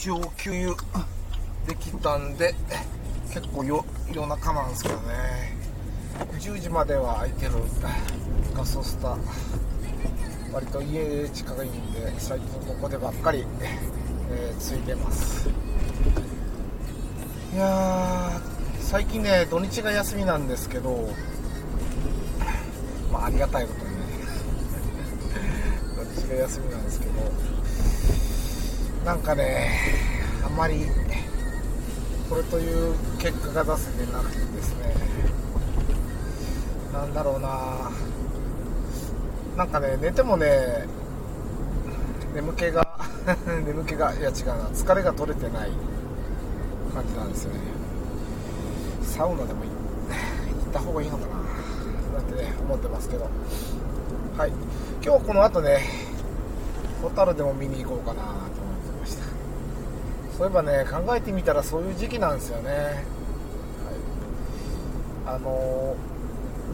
一応給油できたんで結構よ夜中なんですけどね。10時までは空いてる。ガソスタ。割と家近いんで最近ここでばっかり、えー、ついてます。いや最近ね土日が休みなんですけどまあありがたいことにね。土日が休みなんですけど。なんかねあんまりこれという結果が出せてなくてですね。なんだろうな。なんかね寝てもね眠気が 眠気がいや違うな。疲れが取れてない感じなんですよね。サウナでも行った方がいいのかな。なんてね思ってますけど。はい。今日この後ねホタルでも見に行こうかなとそういえばね考えてみたらそういう時期なんですよね、はい、あの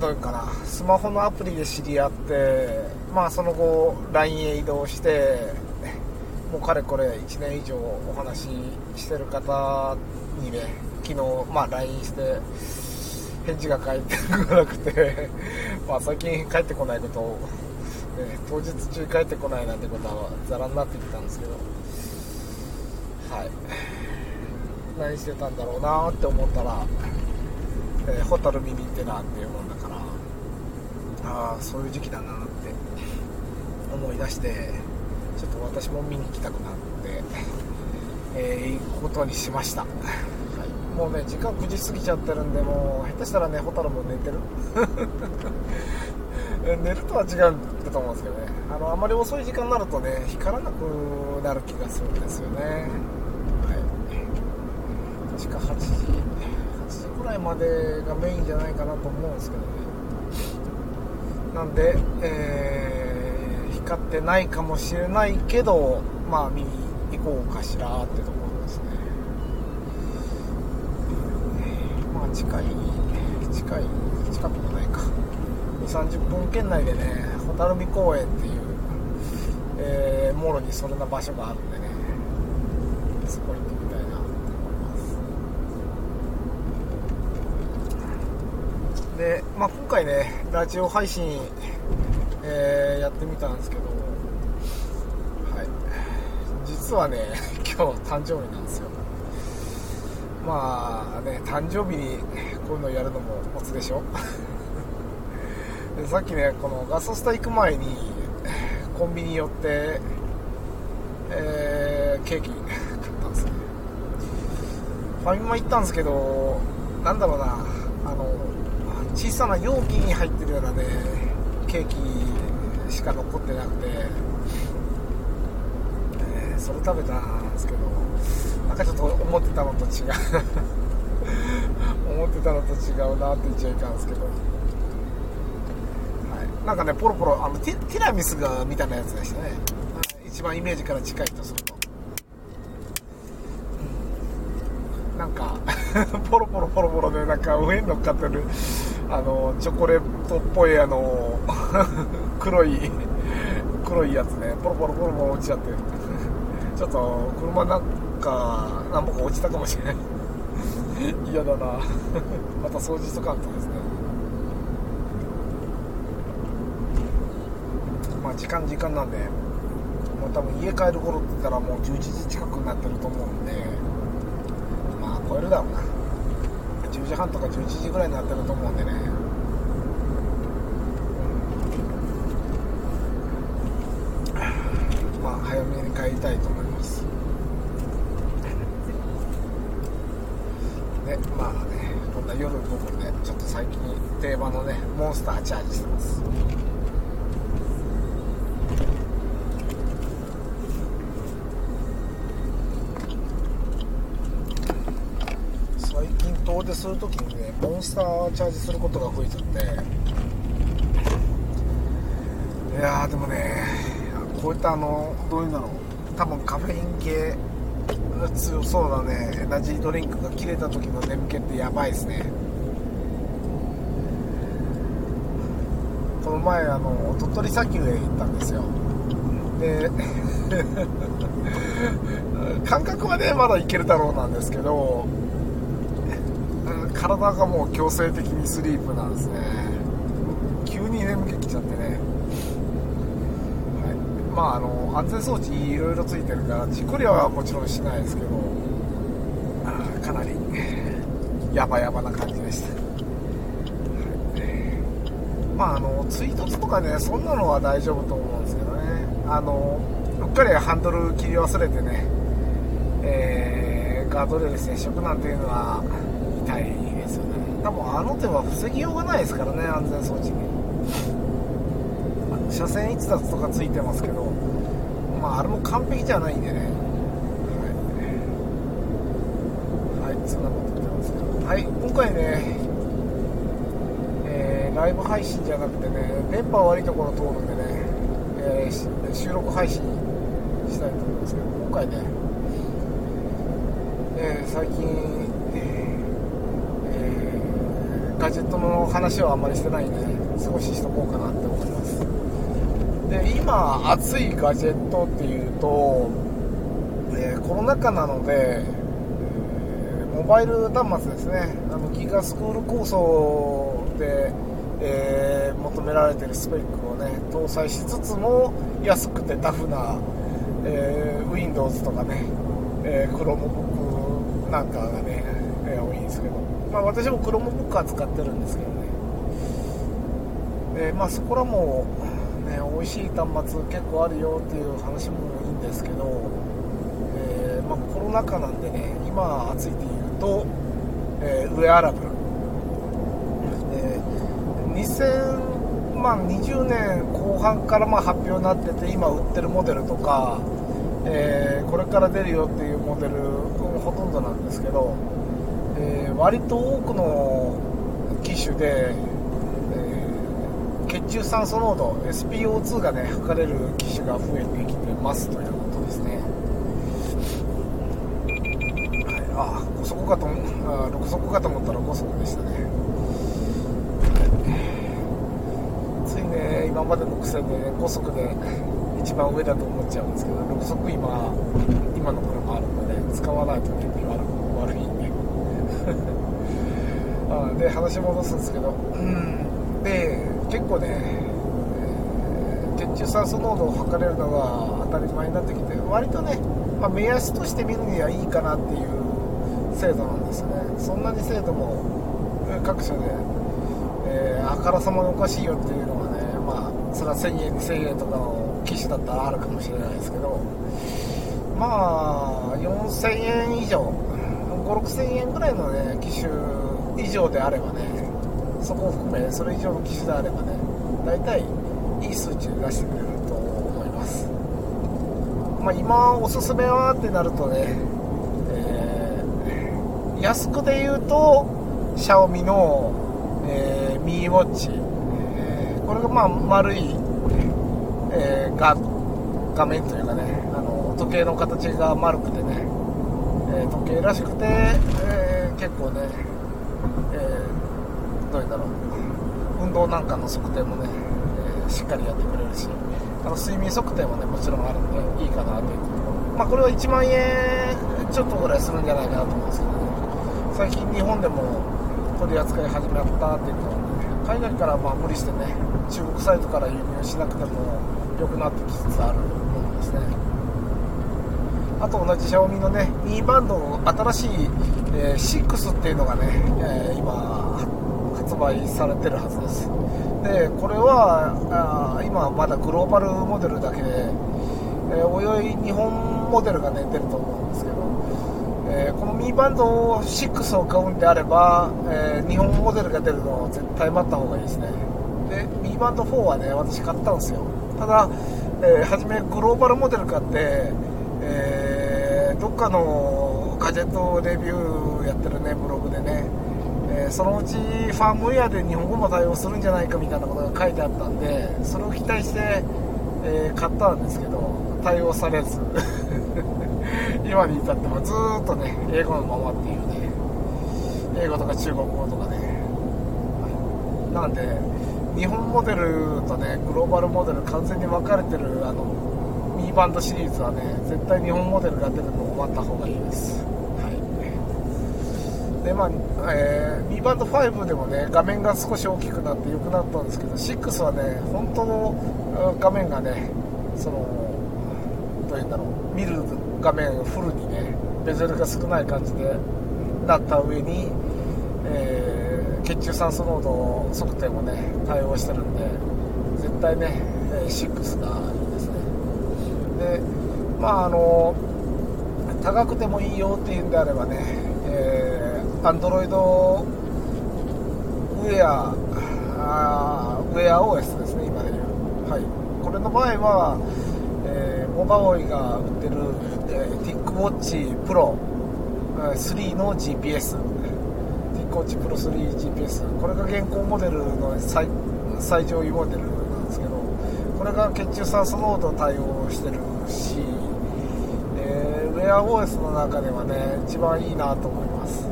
どういうかな。スマホのアプリで知り合ってまあその後 LINE へ移動してもうかれこれ1年以上お話ししてる方にね昨日まあ LINE して返事が返ってこなくて まあ最近帰ってこないことを、ね、当日中帰ってこないなんてことはざらになってきたんですけど。はい。何してたんだろうなって思ったら、えー、ホタル見に行ってなっていうもんだから。ああそういう時期だなって思い出してちょっと私も見に行きたくなって、えー、行くことにしました、はい、もうね時間9時過ぎちゃってるんでもう下手したらねホタルも寝てる。寝るとは違うんだと思うんですけどね。あのあまり遅い時間になるとね光らなくなる気がするんですよね、確か8時8時ぐらいまでがメインじゃないかなと思うんですけどね。なんで、えー、光ってないかもしれないけどまあ見に行こうかしらってところですね。えまあ近い近い近くもないか。2 3 0分圏内でね蛍海公園っていう、えー、もろにそれな場所があるんでねそこに行ってみたいなと思いますで、まあ、今回ねラジオ配信、えー、やってみたんですけどはい。実はね 今日誕生日なんですよ。まあね誕生日にこういうのやるのもオツでしょ？でさっきねこのガソスタ行く前にコンビニ寄って、えー、ケーキ 買ったんですねファミマ行ったんですけどなんだろうなあの小さな容器に入ってるようなねケーキしか残ってなくて、えー、それ食べたんですけどなんかちょっと思ってたのと違う。思ってたのと違うなって言っちゃいかんですけど。はい。なんかねポロポロあのティラミスがみたいなやつでしたね。一番イメージから近いとすると、うん、なんか ポロポロポロポロでなんか上に乗っかってるあのチョコレートっぽいあの 黒い黒いやつね。ポロポロポロポロ落ちちゃって。ちょっと車なんか何本か落ちたかもしれない。嫌だな。また掃除しとかんとですね。まあ時間時間なんでもう多分家帰る頃って言ったらもう11時近くになってると思うんでまあ超えるだろうな。10時半とか11時ぐらいになってると思うんでね。まあ早めに帰りたいと思います。ねまあねこんな夜僕ねちょっと最近定番のねモンスターチャージしてます遠出するときにねモンスターチャージすることが増えちゃって。いやでもねこういったあのどういうんだろう多分カフェイン系強そうなね。エナジードリンクが切れた時の眠気ってやばいですね。この前あの鳥取砂丘へ行ったんですよ。で 感覚はねまだいけるだろうなんですけど。体がもう強制的にスリープなんですね。急に眠気きちゃってね、はい、まああの安全装置いろいろついてるから事故りはもちろんしないですけどかなりヤバヤバな感じでした、まああの追突とかねそんなのは大丈夫と思うんですけどね。あのうっかりハンドル切り忘れてね、えー、ガードレール接触なんていうのは痛い。ですよね多分あの手は防ぎようがない。ですからね安全装置に車線逸脱とかつい。てますけどまああれも完璧じゃない。んでねはい、はい、そんなこと言ってますけどはい。今回ねえー、ライブ配信じゃなくてね電波悪い。ところ通るんでね、えー、収録配信したい。と思い。ますけど今回ね、えー、最近ガジェットの話はあんまりしてないんで、少ししとこうかなって思います。で今熱いガジェットっていうと、えー、コロナ禍なので、えー、モバイル端末ですね。あのギガスクール構想で、えー、求められてるスペックをね搭載しつつも安くてタフな、え Windows とかね、え Chromebook なんかがね、え多いんですけど。まあ、私もクロムブックは使ってるんですけどね。で、まあ、そこらも、ね、美味しい端末結構あるよっていう話もいいんですけど、えー、まあ、コロナ禍なんでね今暑いっていうと、えー、ウェアラブルで2020年後半からま発表になってて今売ってるモデルとか、えー、これから出るよっていうモデルほとんどなんですけど、割と多くの機種で、えー、血中酸素濃度 SPO2 がね測れる機種が増えてきてますということですね、はい、ああ5速かとあ6速かと思ったら5速でしたね、ついね今までの癖で、ね、5速で一番上だと思っちゃうんですけど6速今今の車あるので使わないと結構悪悪い。あで話戻すんですけど、うん、で結構ね、えー、血中酸素濃度を測れるのが当たり前になってきて割とね、まあ、目安として見るにはいいかなっていう制度なんですよね。そんなに精度も各社で、えー、あからさまにおかしいよっていうのがねまあそれは1000円2000円とかの機種だったらあるかもしれないですけど。まあ4000円以上56000円ぐらいのね機種以上であればねそこを含めそれ以上の機種であればね大体いい数値で出してくれると思います。まあ今おすすめはってなるとね、えー、安くで言うとシャオミの、えー、ミーウォッチ、えー、これがまあ丸い、えー、画画面というかねあの時計の形が丸くてねえ時計らしくて、えー、結構ね、えー、どういうんだろう。運動なんかの測定もね、えー、しっかりやってくれるしあの睡眠測定もねもちろんあるんでいいかなという。ところまあこれは1万円ちょっとぐらいするんじゃないかなと思うんですけどね。最近日本でも取り扱い始まったっていうのは、ね、海外からまあ無理してね中国サイトから輸入しなくても良くなってきつつあるものですね。あと同じ Xiaomi のねミバンドの新しい、えー、6っていうのがね、えー、今発売されてるはずです。でこれはあ今まだグローバルモデルだけで、えー、およい日本モデルがね出ると思うんですけど、えー、このミーバンド6を買うんであれば、えー、日本モデルが出るのを絶対待った方がいいですね。でミーバンド4はね私買ったんですよ。ただ、えー、初めグローバルモデル買って、っかのガジェットレビューやってるねブログでね、えー、そのうちファームウェアで日本語も対応するんじゃないかみたいなことが書いてあったんでそれを期待して、えー、買ったんですけど対応されず。今に至ってもずっとね英語のままっていうね。英語とか中国語とかね。なんで日本モデルとねグローバルモデル完全に分かれてるあのバンドシリーズはね絶対日本モデルが出るのを待った方がいいです。はい。でまあ、えー、B バンド5でもね画面が少し大きくなって良くなったんですけど6はね本当の画面がねそのどういうんだろう見る画面をフルにねベゼルが少ない感じでなった上に、えー、血中酸素濃度測定もね対応してるんで絶対ね6がでまああの高くてもいいよっていうんであればね、えー、Android ウェアウェア OS ですね今で言う。はい。これの場合は、えー、モバオイが売ってる、えー、TicWatch Pro 3の GPS TicWatch Pro 3 GPS これが現行モデルの最最上位モデルなんですけどこれが血中酸素濃度対応してるし、えー、ウェア OS の中ではね一番いいなと思います。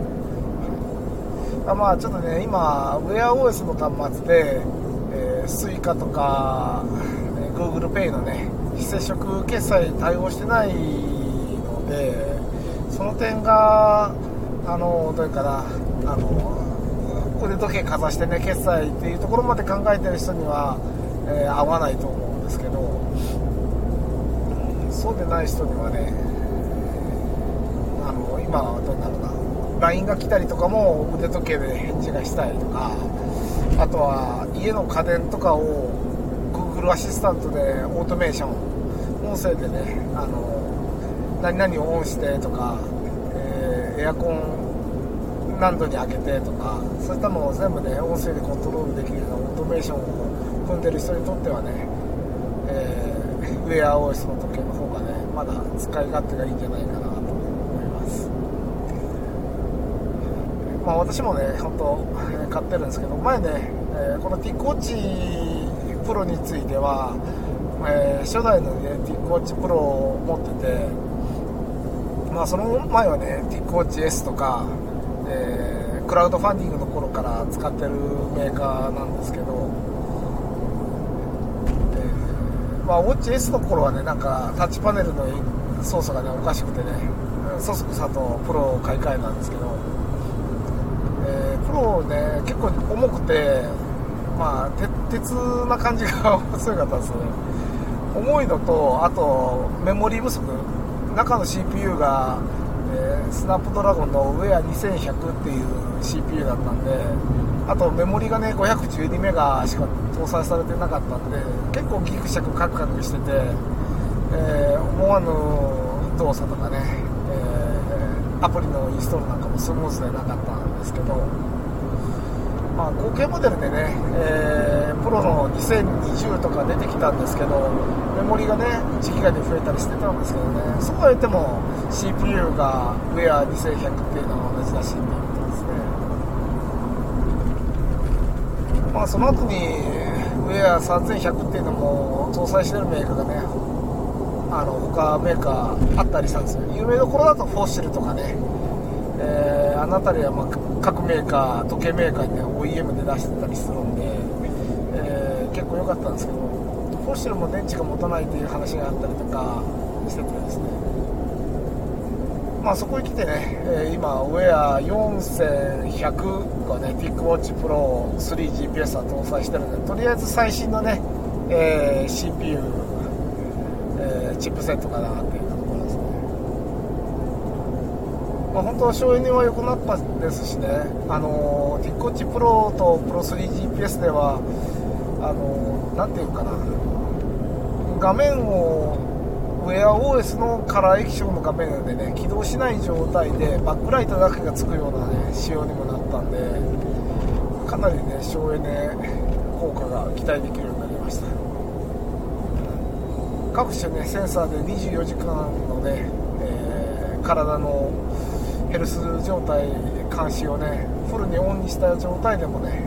あまあちょっとね今ウェア OS の端末で、えー、Suica とか GooglePay のね非接触決済対応してないのでその点があのどういうかなあの腕時計かざしてね決済っていうところまで考えてる人には、えー、合わないと思う。そうでない人にはねあの今はどうなるか LINE が来たりとかも腕時計で返事がしたりとかあとは家の家電とかを Google アシスタントでオートメーション音声でねあの何々をオンしてとか、えー、エアコン何度に上げてとかそういったのを全部ね音声でコントロールできるようなオートメーションを組んでる人にとってはね、えー、ウェア OS の時計の方がねまだ使い勝手がいいんじゃないかなと思います。まあ私もね本当、買ってるんですけど前ね、え、この TicWatch Pro については、え、初代のね TicWatch Pro を持っててまあその前はね TicWatch S とかえ、クラウドファンディングの頃から使ってるメーカーなんですけど、えー、まあ、ウォッチ S の頃はねなんかタッチパネルの操作がねおかしくてねそそくさとプロを買い替えたんですけど、えー、プロね結構重くてまあ鉄な感じが強かったですね。重いのとあとメモリー不足。中の CPU がえー、スナップドラゴンのウェア2100っていう CPU だったんであとメモリがね512メガしか搭載されてなかったんで結構ギクシャクカクカクしてて、えー、思わぬ動作とかね、えー、アプリのインストールなんかもスムーズでなかったんですけどまあ、合計モデルでね、えー、プロの2020とか出てきたんですけど、メモリがね、1ギガで増えたりしてたんですけどね、そうは言っても CPU がウェア2100っていうのは同じだしいうことですね。まあ、その後にウェア3100っていうのも搭載してるメーカーがね、あの他メーカーあったりしたんですよ。有名どころだとフォッシルとかね、えー、あの辺りは、ま、各メーカー時計メーカーに、ね、OEM で出してたりするんで、えー、結構良かったんですけどフォッシルも電池が持たないという話があったりとかしててですねまあそこに来てね、え、今ウェア4100ね TicWatch Pro 3GPS は搭載してるんでとりあえず最新のね、えー、CPU、えー、チップセットかなっていうまあ、本当は省エネは良くなったですしね、あの TicWatch Pro と Pro3GPS では、あのなていうかな、画面を WearOS のカラー液晶の画面でね、起動しない状態でバックライトだけがつくようなね、仕様にもなったんで、かなりね、省エネ効果が期待できるようになりました。各種ね、センサーで24時間のね、えー、体のヘルス状態監視をねフルにオンにした状態でもね、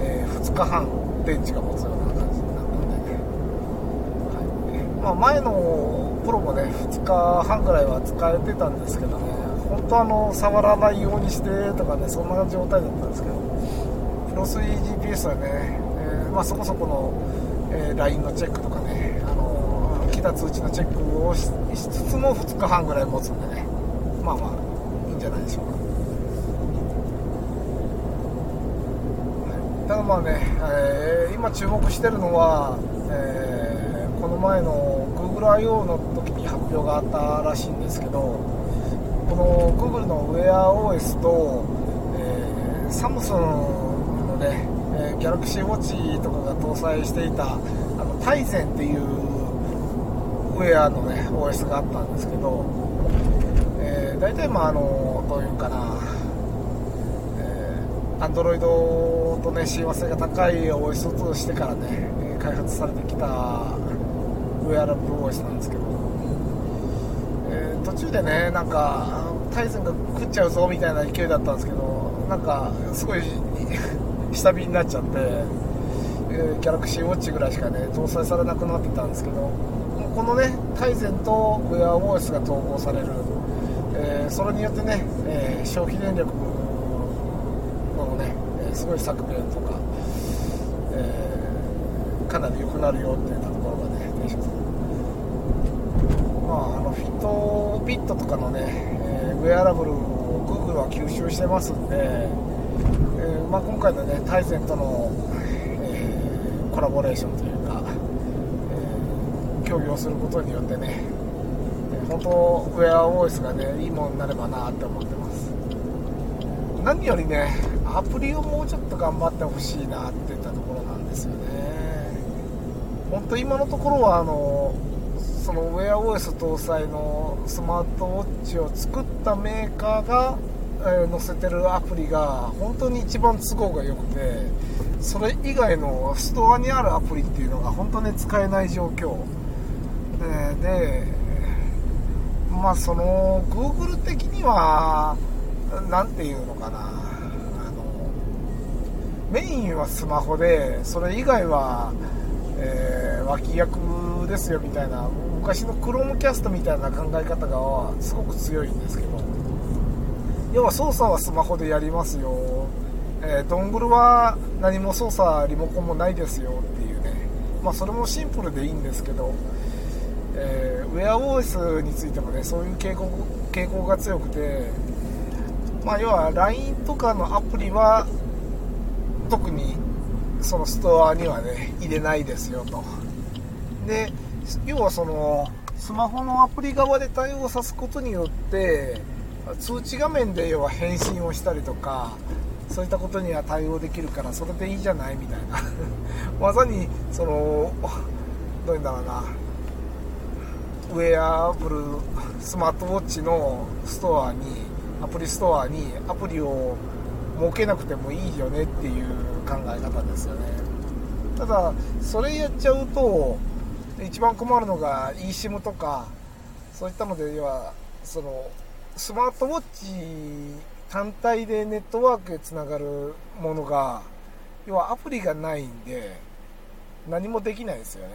えー、2日半電池が持つような感じになったんでね、はいまあ、前のプロもね2日半ぐらいは使えてたんですけどね。本当あの触らないようにしてとかねそんな状態だったんですけど。プロ 3GPS はね、えー、まあ、そこそこの、えー、LINE のチェックとかね、あの機来た通知のチェックをしつつも2日半ぐらい持つんでね。まあまあいいんじゃないでしょうか、はい、ただまあね、えー、今注目してるのは、えー、この前の GoogleIO の時に発表があったらしいんですけどこの Google の WearOS と、えー、サムスンのね、えー、Galaxy Watch とかが搭載していたあのタイゼンっていうウェアのね OS があったんですけど、えー、大体まああのどういうかな、えー、Android とね親和性が高い OS としてからね開発されてきたウェアラブル OS なんですけど、えー、途中でねなんかタイゼンが食っちゃうぞみたいな勢いだったんですけどなんかすごい 下火になっちゃって、えー、ギャラクシーウォッチぐらいしかね搭載されなくなってたんですけどこのねタイゼンとウェア OS が統合される、えー、それによってね、えー、消費電力のね、えすごい削減とか、えかなり良くなるよっていうところがね提唱されるまああのフィットビットとかのね、えウェアラブルを Google は吸収してますんで、えまあ、今回のねタイゼンとの、えコラボレーションというかえ協議をすることによってね本当ウェア OS がねいいものになればなって思ってます。何よりねアプリをもうちょっと頑張ってほしいなっていったところなんですよね。本当今のところはあのそのウェア OS 搭載のスマートウォッチを作ったメーカーが、え載せてるアプリが本当に一番都合が良くてそれ以外のストアにあるアプリっていうのが本当に使えない状況。えでまあその Google 的には何て言うのかな。あのメインはスマホでそれ以外は、えー、脇役ですよみたいな。昔の Chrome キャストみたいな考え方がすごく強いんですけど。要は操作はスマホでやりますよ、えー、ドングルは何も操作リモコンもないですよっていうね。まあそれもシンプルでいいんですけど。えー、ウェア OS についてもねそういう傾向傾向が強くて、まあ、要は LINE とかのアプリは特にそのストアにはね入れないですよと。で要はそのスマホのアプリ側で対応さすことによって通知画面で要は返信をしたりとかそういったことには対応できるからそれでいいじゃないみたいな。まさにそのどういうんだろうな。ウェアブルスマートウォッチのストアにアプリストアにアプリを設けなくてもいいよねっていう考え方ですよね。ただそれやっちゃうと一番困るのが eSIM とかそういったので要はそのスマートウォッチ単体でネットワークへつながるものが要はアプリがないんで何もできないですよね。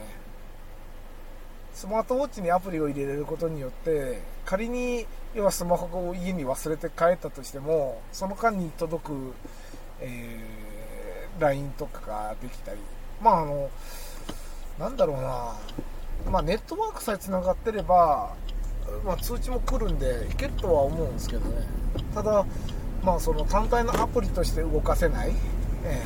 スマートウォッチにアプリを入れれることによって仮に要はスマホを家に忘れて帰ったとしてもその間に届く、えー、LINE とかができたり。まああのなんだろうな、まあ、ネットワークさえつながってれば、まあ、通知も来るんでいけるとは思うんですけどね。ただまあその単体のアプリとして動かせない、え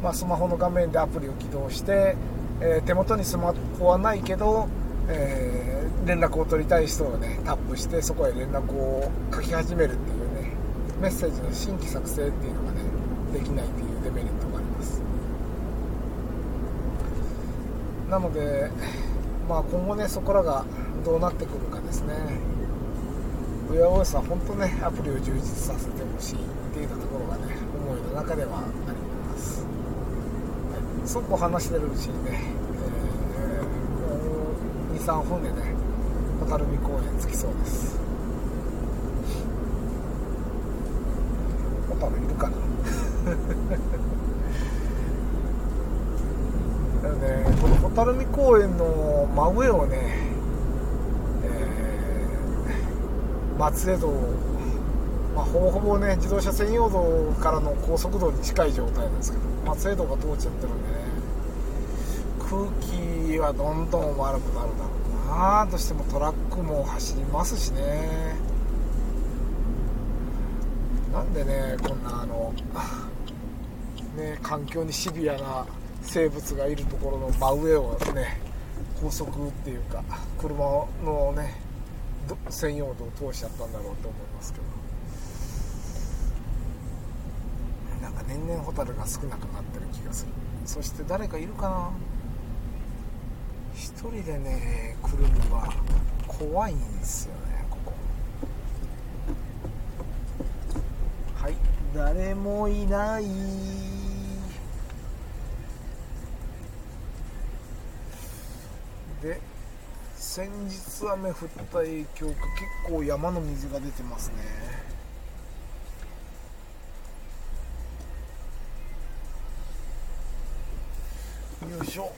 ー、まあ、スマホの画面でアプリを起動してえー、手元にスマホはないけど、えー、連絡を取りたい人をねタップしてそこへ連絡を書き始めるっていうねメッセージの新規作成っていうのがねできないっていうデメリットがありますなのでまあ今後ねそこらがどうなってくるかですね。ウェア OS は本当ねアプリを充実させてほしいっていうところがね思いの中ではあります。そこ話してるうちにね、えー、23分でね小樽海公園着きそうです。小樽いるかな。ね、この小樽海公園の真上をね、えー、松江道、まあ、ほぼほぼね自動車専用道からの高速道に近い状態なんですけど松江道が通っちゃってるんでね。空気はどんどん悪くなるだろうなどうしてもトラックも走りますしね。なんでねこんなあのね環境にシビアな生物がいるところの真上をね高速っていうか車のね専用道を通しちゃったんだろうと思いますけど。なんか年々ホタルが少なくなってる気がする。そして誰かいるかな？一人でね来るのが怖いんですよねここ。はい。誰もいない。で先日雨降った影響か結構山の水が出てますね。よいしょ。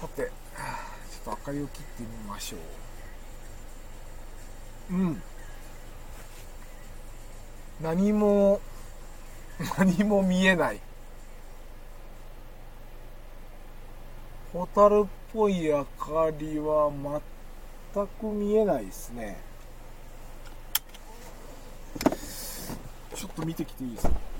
さてちょっと明かりを切ってみましょう。うん。何も何も見えない。ホタルっぽい明かりは全く見えないですね。ちょっと見てきていいですか？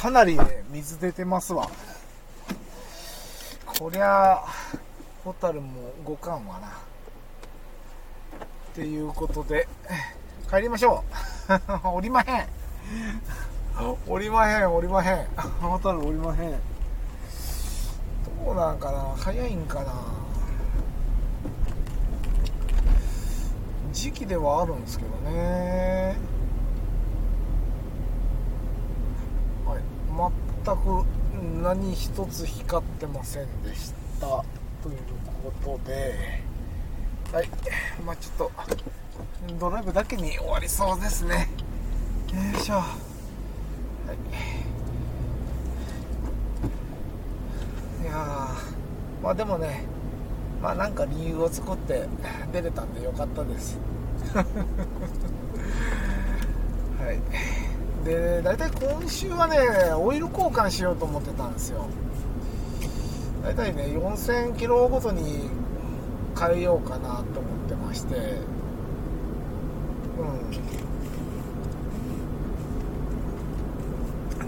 かなりね、水出てますわ。こりゃ、ホタルも動かんわな。っていうことで、帰りましょう。降りまへん。降りまへん、降りまへん。ホタル降りまへん。どうなんかな？早いんかな？時期ではあるんですけどね。全く何一つ光ってませんでした。ということで。はい。まあちょっとドライブだけに終わりそうですね。よいしょ。はい。いやまあでもね。まあなんか理由を作って出れたんでよかったです。はい。で大体今週はねオイル交換しようと思ってたんですよ。大体ね4000キロごとに変えようかなと思ってまして。う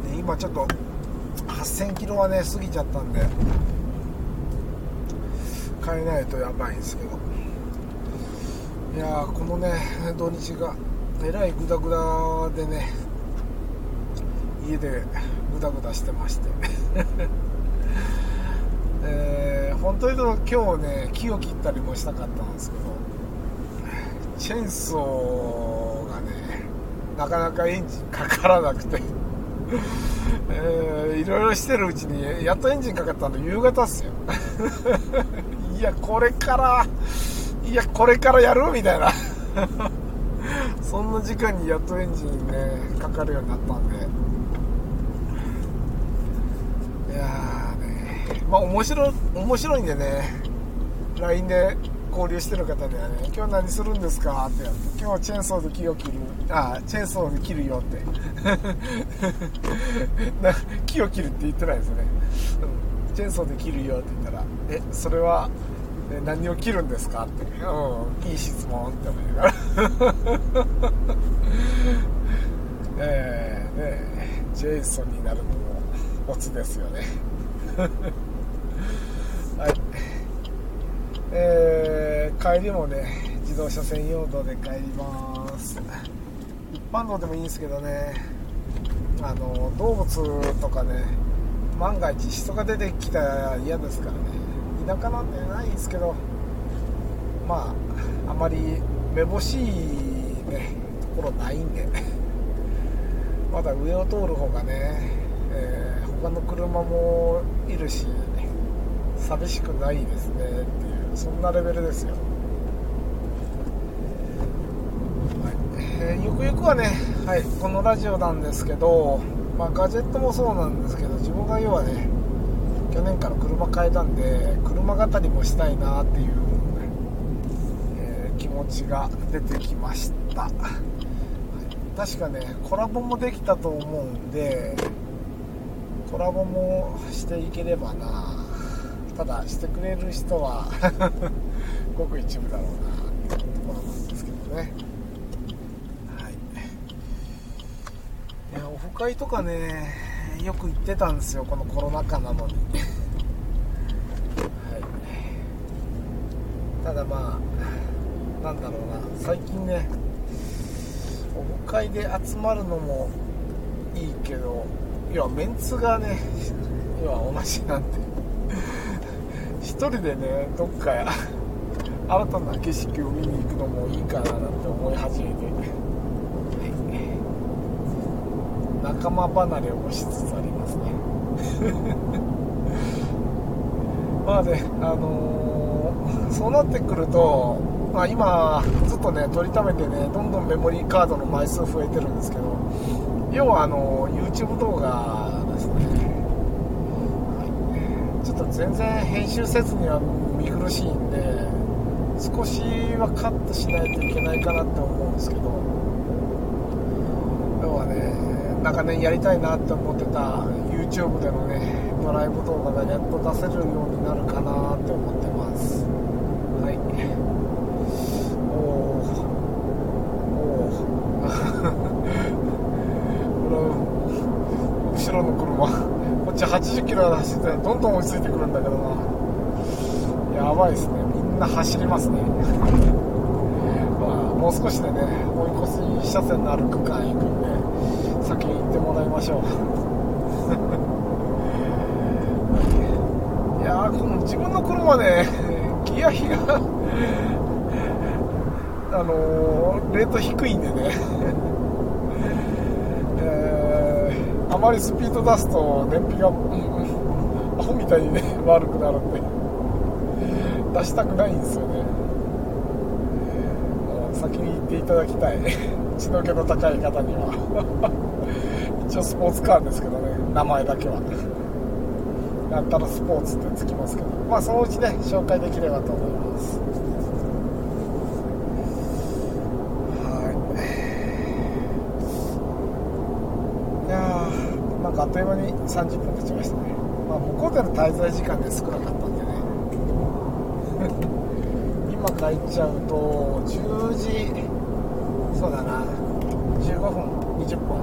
ん。で今ちょっと8000キロはね過ぎちゃったんで変えないとやばいんですけど。いやこのね土日がえらいグダグダでね。家でグダグダしてまして。えー、本当に今日ね木を切ったりもしたかったんですけどチェーンソーがねなかなかエンジンかからなくて。えー、いろいろしてるうちにやっとエンジンかかったの夕方っすよ。いやこれからいやこれからやる？みたいな。そんな時間にやっとエンジンねかかるようになったんで。いやーねまあ面白面白いんでね LINE で交流してる方にはね「今日何するんですか?」ってやって「今日チェーンソーで木を切るあチェーンソーで切るよ」って 木を切るって言ってないですね、チェーンソーで切るよって言ったら「えそれは何を切るんですか?」って「うんいい質問」って思いながら えーねジェイソンになるのもオツですよね。はい。えー、帰りもね自動車専用道で帰ります。一般道でもいいんですけどね。あの動物とかね万が一人が出てきたら嫌ですからね。田舎なんてないんですけどまああまりめぼしいねところないんで。まだ上を通る方がね、えー、他の車もいるし寂しくないですねっていうそんなレベルですよ、はい。えー、ゆくゆくはね、はい、このラジオなんですけど、まあ、ガジェットもそうなんですけど自分が要はね去年から車変えたんで車語りもしたいなっていう、えー、気持ちが出てきました、確かねコラボもできたと思うんでコラボもしていければな。ただしてくれる人は ごく一部だろうなっていうところなんですけどね。はい。いやオフ会とかねよく行ってたんですよ。このコロナ禍なのに。はい。ただまあなんだろうな。最近ねオフ会で集まるのもいいけど要はメンツがね要は同じなんで。一人でねどっかや新たな景色を見に行くのもいいかななんて思い始めて、仲間離れをしつつありますね。まあねあのー、そうなってくると、まあ、今ずっとね取りためてねどんどんメモリーカードの枚数増えてるんですけど要はあの YouTube 動画ですねちょっと全然編集せずには見苦しいんで少しはカットしないといけないかなって思うんですけど要はね長年やりたいなって思ってた YouTube でのねドライブ動画がやっと出せるようになるかなって思ってますはいおおお後ろの車。こっち80キロで走ってたらどんどん追いついてくるんだけどな。やばいですね。みんな走りますね。まあもう少しでね追い越し車線のある区間行くんで先に行ってもらいましょう。いやこの自分の車ねギア比があのー、レート低いんでね。まりスピード出すと燃費が、うん、アホみたいにね悪くなるんで出したくないんですよね。先に言っていただきたい。血の気の高い方には。一応スポーツカーですけどね。名前だけは。やったらスポーツってつきますけど。まあそのうちね紹介できればと思いますあっという間に30分経ちましたね、まあ、向こうでの滞在時間で少なかったんでね。今帰っちゃうと10時そうだな。15分20分。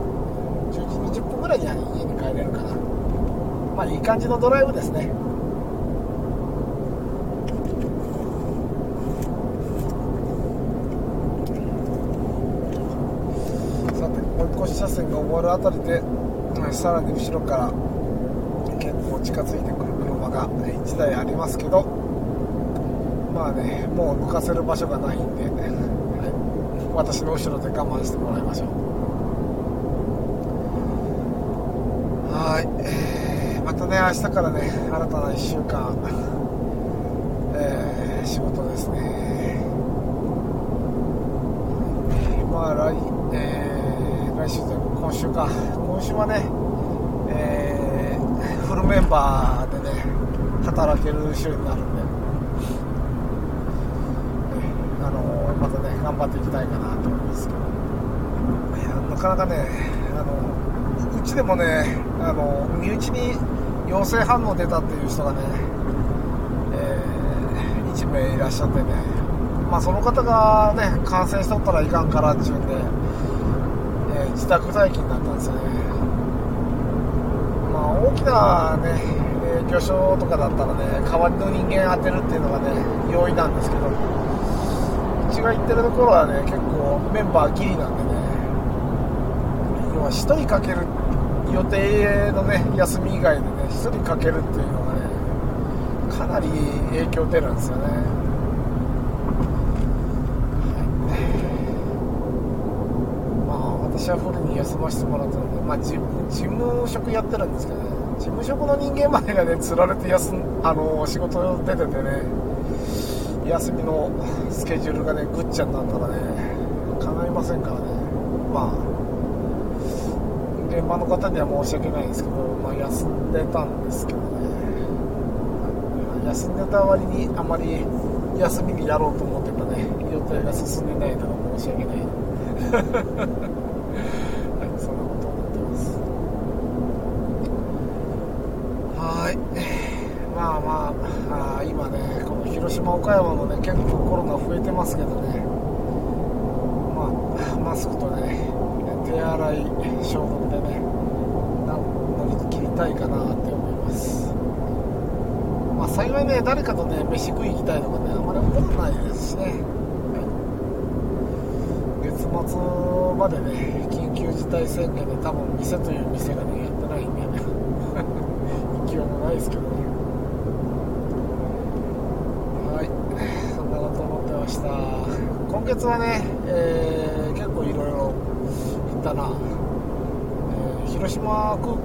10時20分ぐらいには家に帰れるかな。まあいい感じのドライブですね。さて追い越し車線が終わるあたりでさらに後ろから結構近づいてくる車が1台ありますけどまあねもう抜かせる場所がないんで、はい、私の後ろで我慢してもらいましょう。はい、またね明日からね新たな1週間、えー、仕事ですね。まあ来、えー、来週というか今週か。今週はねメンバーでね働ける週になるんで、あのまたね頑張っていきたいかなと思いますけど。いやなかなかねあのうちでもねあの身内に陽性反応出たっていう人がね、えー、1名いらっしゃってね。まあその方がね感染しとったらいかんからっていうんで、えー、自宅待機になったんですよね。大きなね、えー、魚礁とかだったらね、代わりの人間当てるっていうのがね、容易なんですけど、うちが行ってるところはね、結構メンバーギリなんでね、要は1人かける予定のね休み以外でね1人かけるっていうのがねかなり影響出るんですよね、まあ私はフルに休ませてもらったので、まあ、事務職やってるんですけどね。事務職の人間までがねつられて休あの仕事出ててね休みのスケジュールがねぐっちゃになったらね叶いませんからね。まあ現場の方には申し訳ないんですけど、まあ、休んでたんですけどね。休んでた割にあまり休みにやろうと思ってたね予定が進んでないのが申し訳ないはいそんなこと思ってますはいまあまああ今ねこの広島岡山もね結構コロナ増えてますけどね。まあマスクとね手洗い消毒でね乗り切りたいかなって思います。まあ幸いね誰かとね飯食い行きたいとかねあまり思わないですしね、月末までね緊急事態宣言で多分店という店がねやってないんでね。勢いもないですけどねはいそんなこと思ってました今月はね、えー、結構いろいろ行ったな、えー、広島空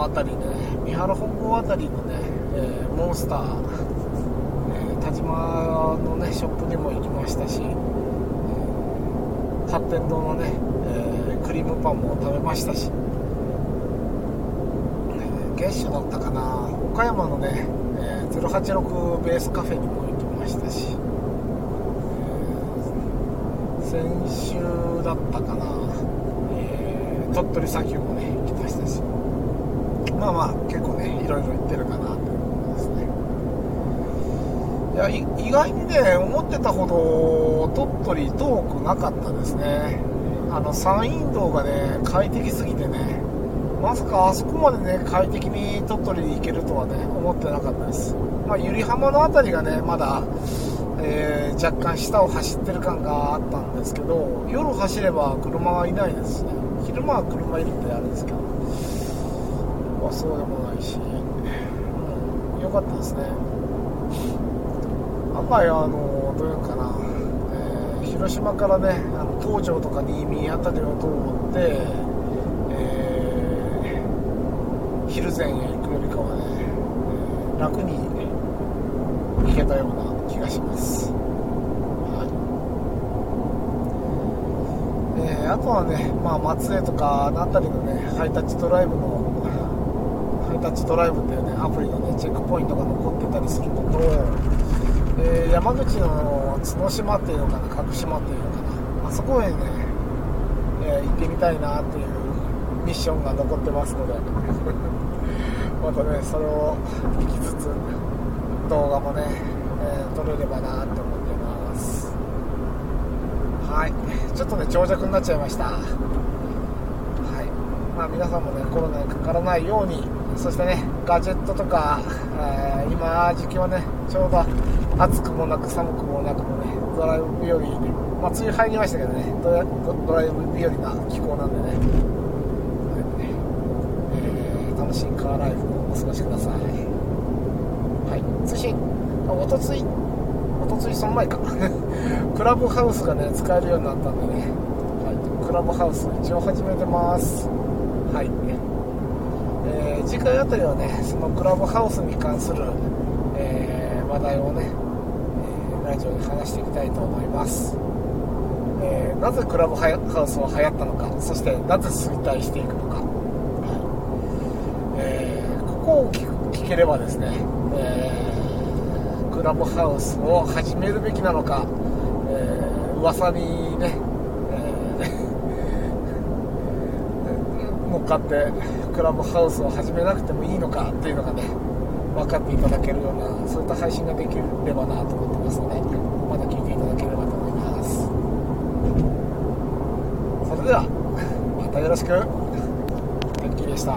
港の辺りね。三原本郷辺りのね、えー、モンスター、え、田島のねショップにも行きましたし、えー、発展堂のね、えクリームパンも食べましたし、え月初だったかな。岡山のね、え086ベースカフェにも行きましたし先週だったかな、鳥取砂丘もねまあまあ結構ねいろいろ行ってるかなということですね。いや意外にね思ってたほど鳥取遠くなかったですね。あの山陰道がね快適すぎてね。まさかあそこまでね快適に鳥取に行けるとはね思ってなかったです。まあ由利浜の辺りがねまだえー、若干下を走ってる感があったんですけど夜走れば車はいないですしね。昼間は車いるってあれでそうでもないし、うん、よかったですね。案外あのどういうかな、えー、広島からねあの東条とか新見辺りを通って、えー、蒜山へ行くよりかはね、えー、楽に行けたような気がします、はい。えー、あとはね、まあ、松江とかあの辺りのねハイタッチドライブのタッチドライブっていうねアプリのねチェックポイントが残ってたりするのと、えー、山口の角島っていうのかな角島っていうのかな。あそこへね、えー、行ってみたいなっていうミッションが残ってますので。またねそれを聞きつつ動画もねえー、撮れればなと思ってます。はい。ちょっとね長尺になっちゃいました。はい。ま皆さんもねコロナにかからないようにそしてねガジェットとか、えー、今時期はねちょうど暑くもなく寒くもなくもねドライブ日和まあ梅雨入りましたけどねドライブ日和な気候なんでね、えー、楽しいカーライフをお過ごしください。はい。通信。おとつい。おとついその前か。クラブハウスがね使えるようになったんでね、はい、クラブハウス一応始めてます。はい、次回あたりはねそのクラブハウスに関する、えー、話題をね、えー、ラジオで話していきたいと思います。えー、なぜクラブハウスは流行ったのかそしてなぜ衰退していくのか、えー、ここを聞ければですね、えークラブハウスを始めるべきなのか、えー、噂にね、えー、乗っかってクラブハウスを始めなくてもいいのかっていうのがね分かっていただけるようなそういった配信ができればなと思ってますのでまた聞いていただければと思います。それではまたよろしく。元気でした。